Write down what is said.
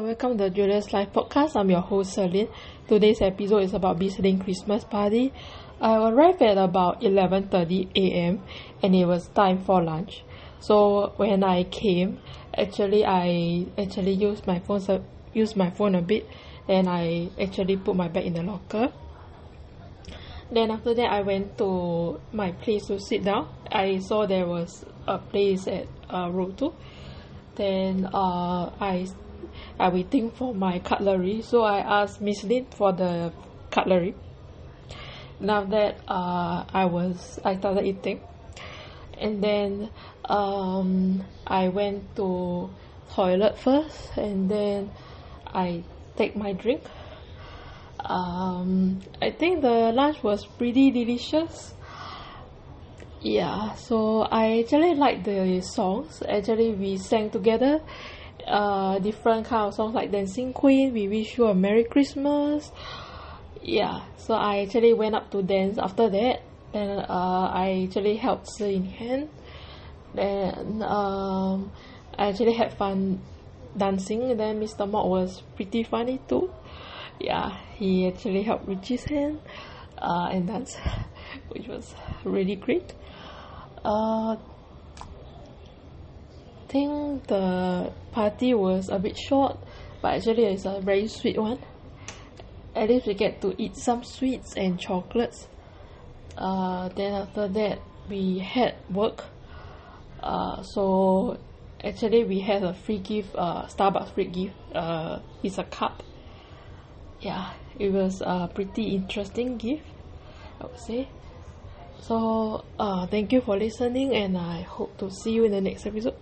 welcome to the Julius Life Podcast. I'm your host, Celine. Today's episode is about Bizlink Christmas party. I arrived at about 11.30 a.m. and it was time for lunch. So when I came, actually I actually used my phone, used my phone a bit and I actually put my bag in the locker. Then after that, I went to my place to sit down. I saw there was a place at uh, 2 then uh, I I waiting for my cutlery. So I asked Miss Lin for the cutlery. Now that uh, I was I started eating. And then um, I went to toilet first and then I take my drink. Um, I think the lunch was pretty delicious yeah so I actually like the songs. Actually we sang together uh different kind of songs like dancing queen we wish you a merry christmas. Yeah so I actually went up to dance after that. Then uh I actually helped her in hand then um I actually had fun dancing. Then Mr. Mok was pretty funny too. Yeah he actually helped Richie's hand uh and dance which was really great. Uh think the party was a bit short but actually it's a very sweet one. At least we get to eat some sweets and chocolates. Uh then after that we had work. Uh so actually we had a free gift uh Starbucks free gift. Uh it's a cup. Yeah it was a pretty interesting gift I would say so uh thank you for listening and I hope to see you in the next episode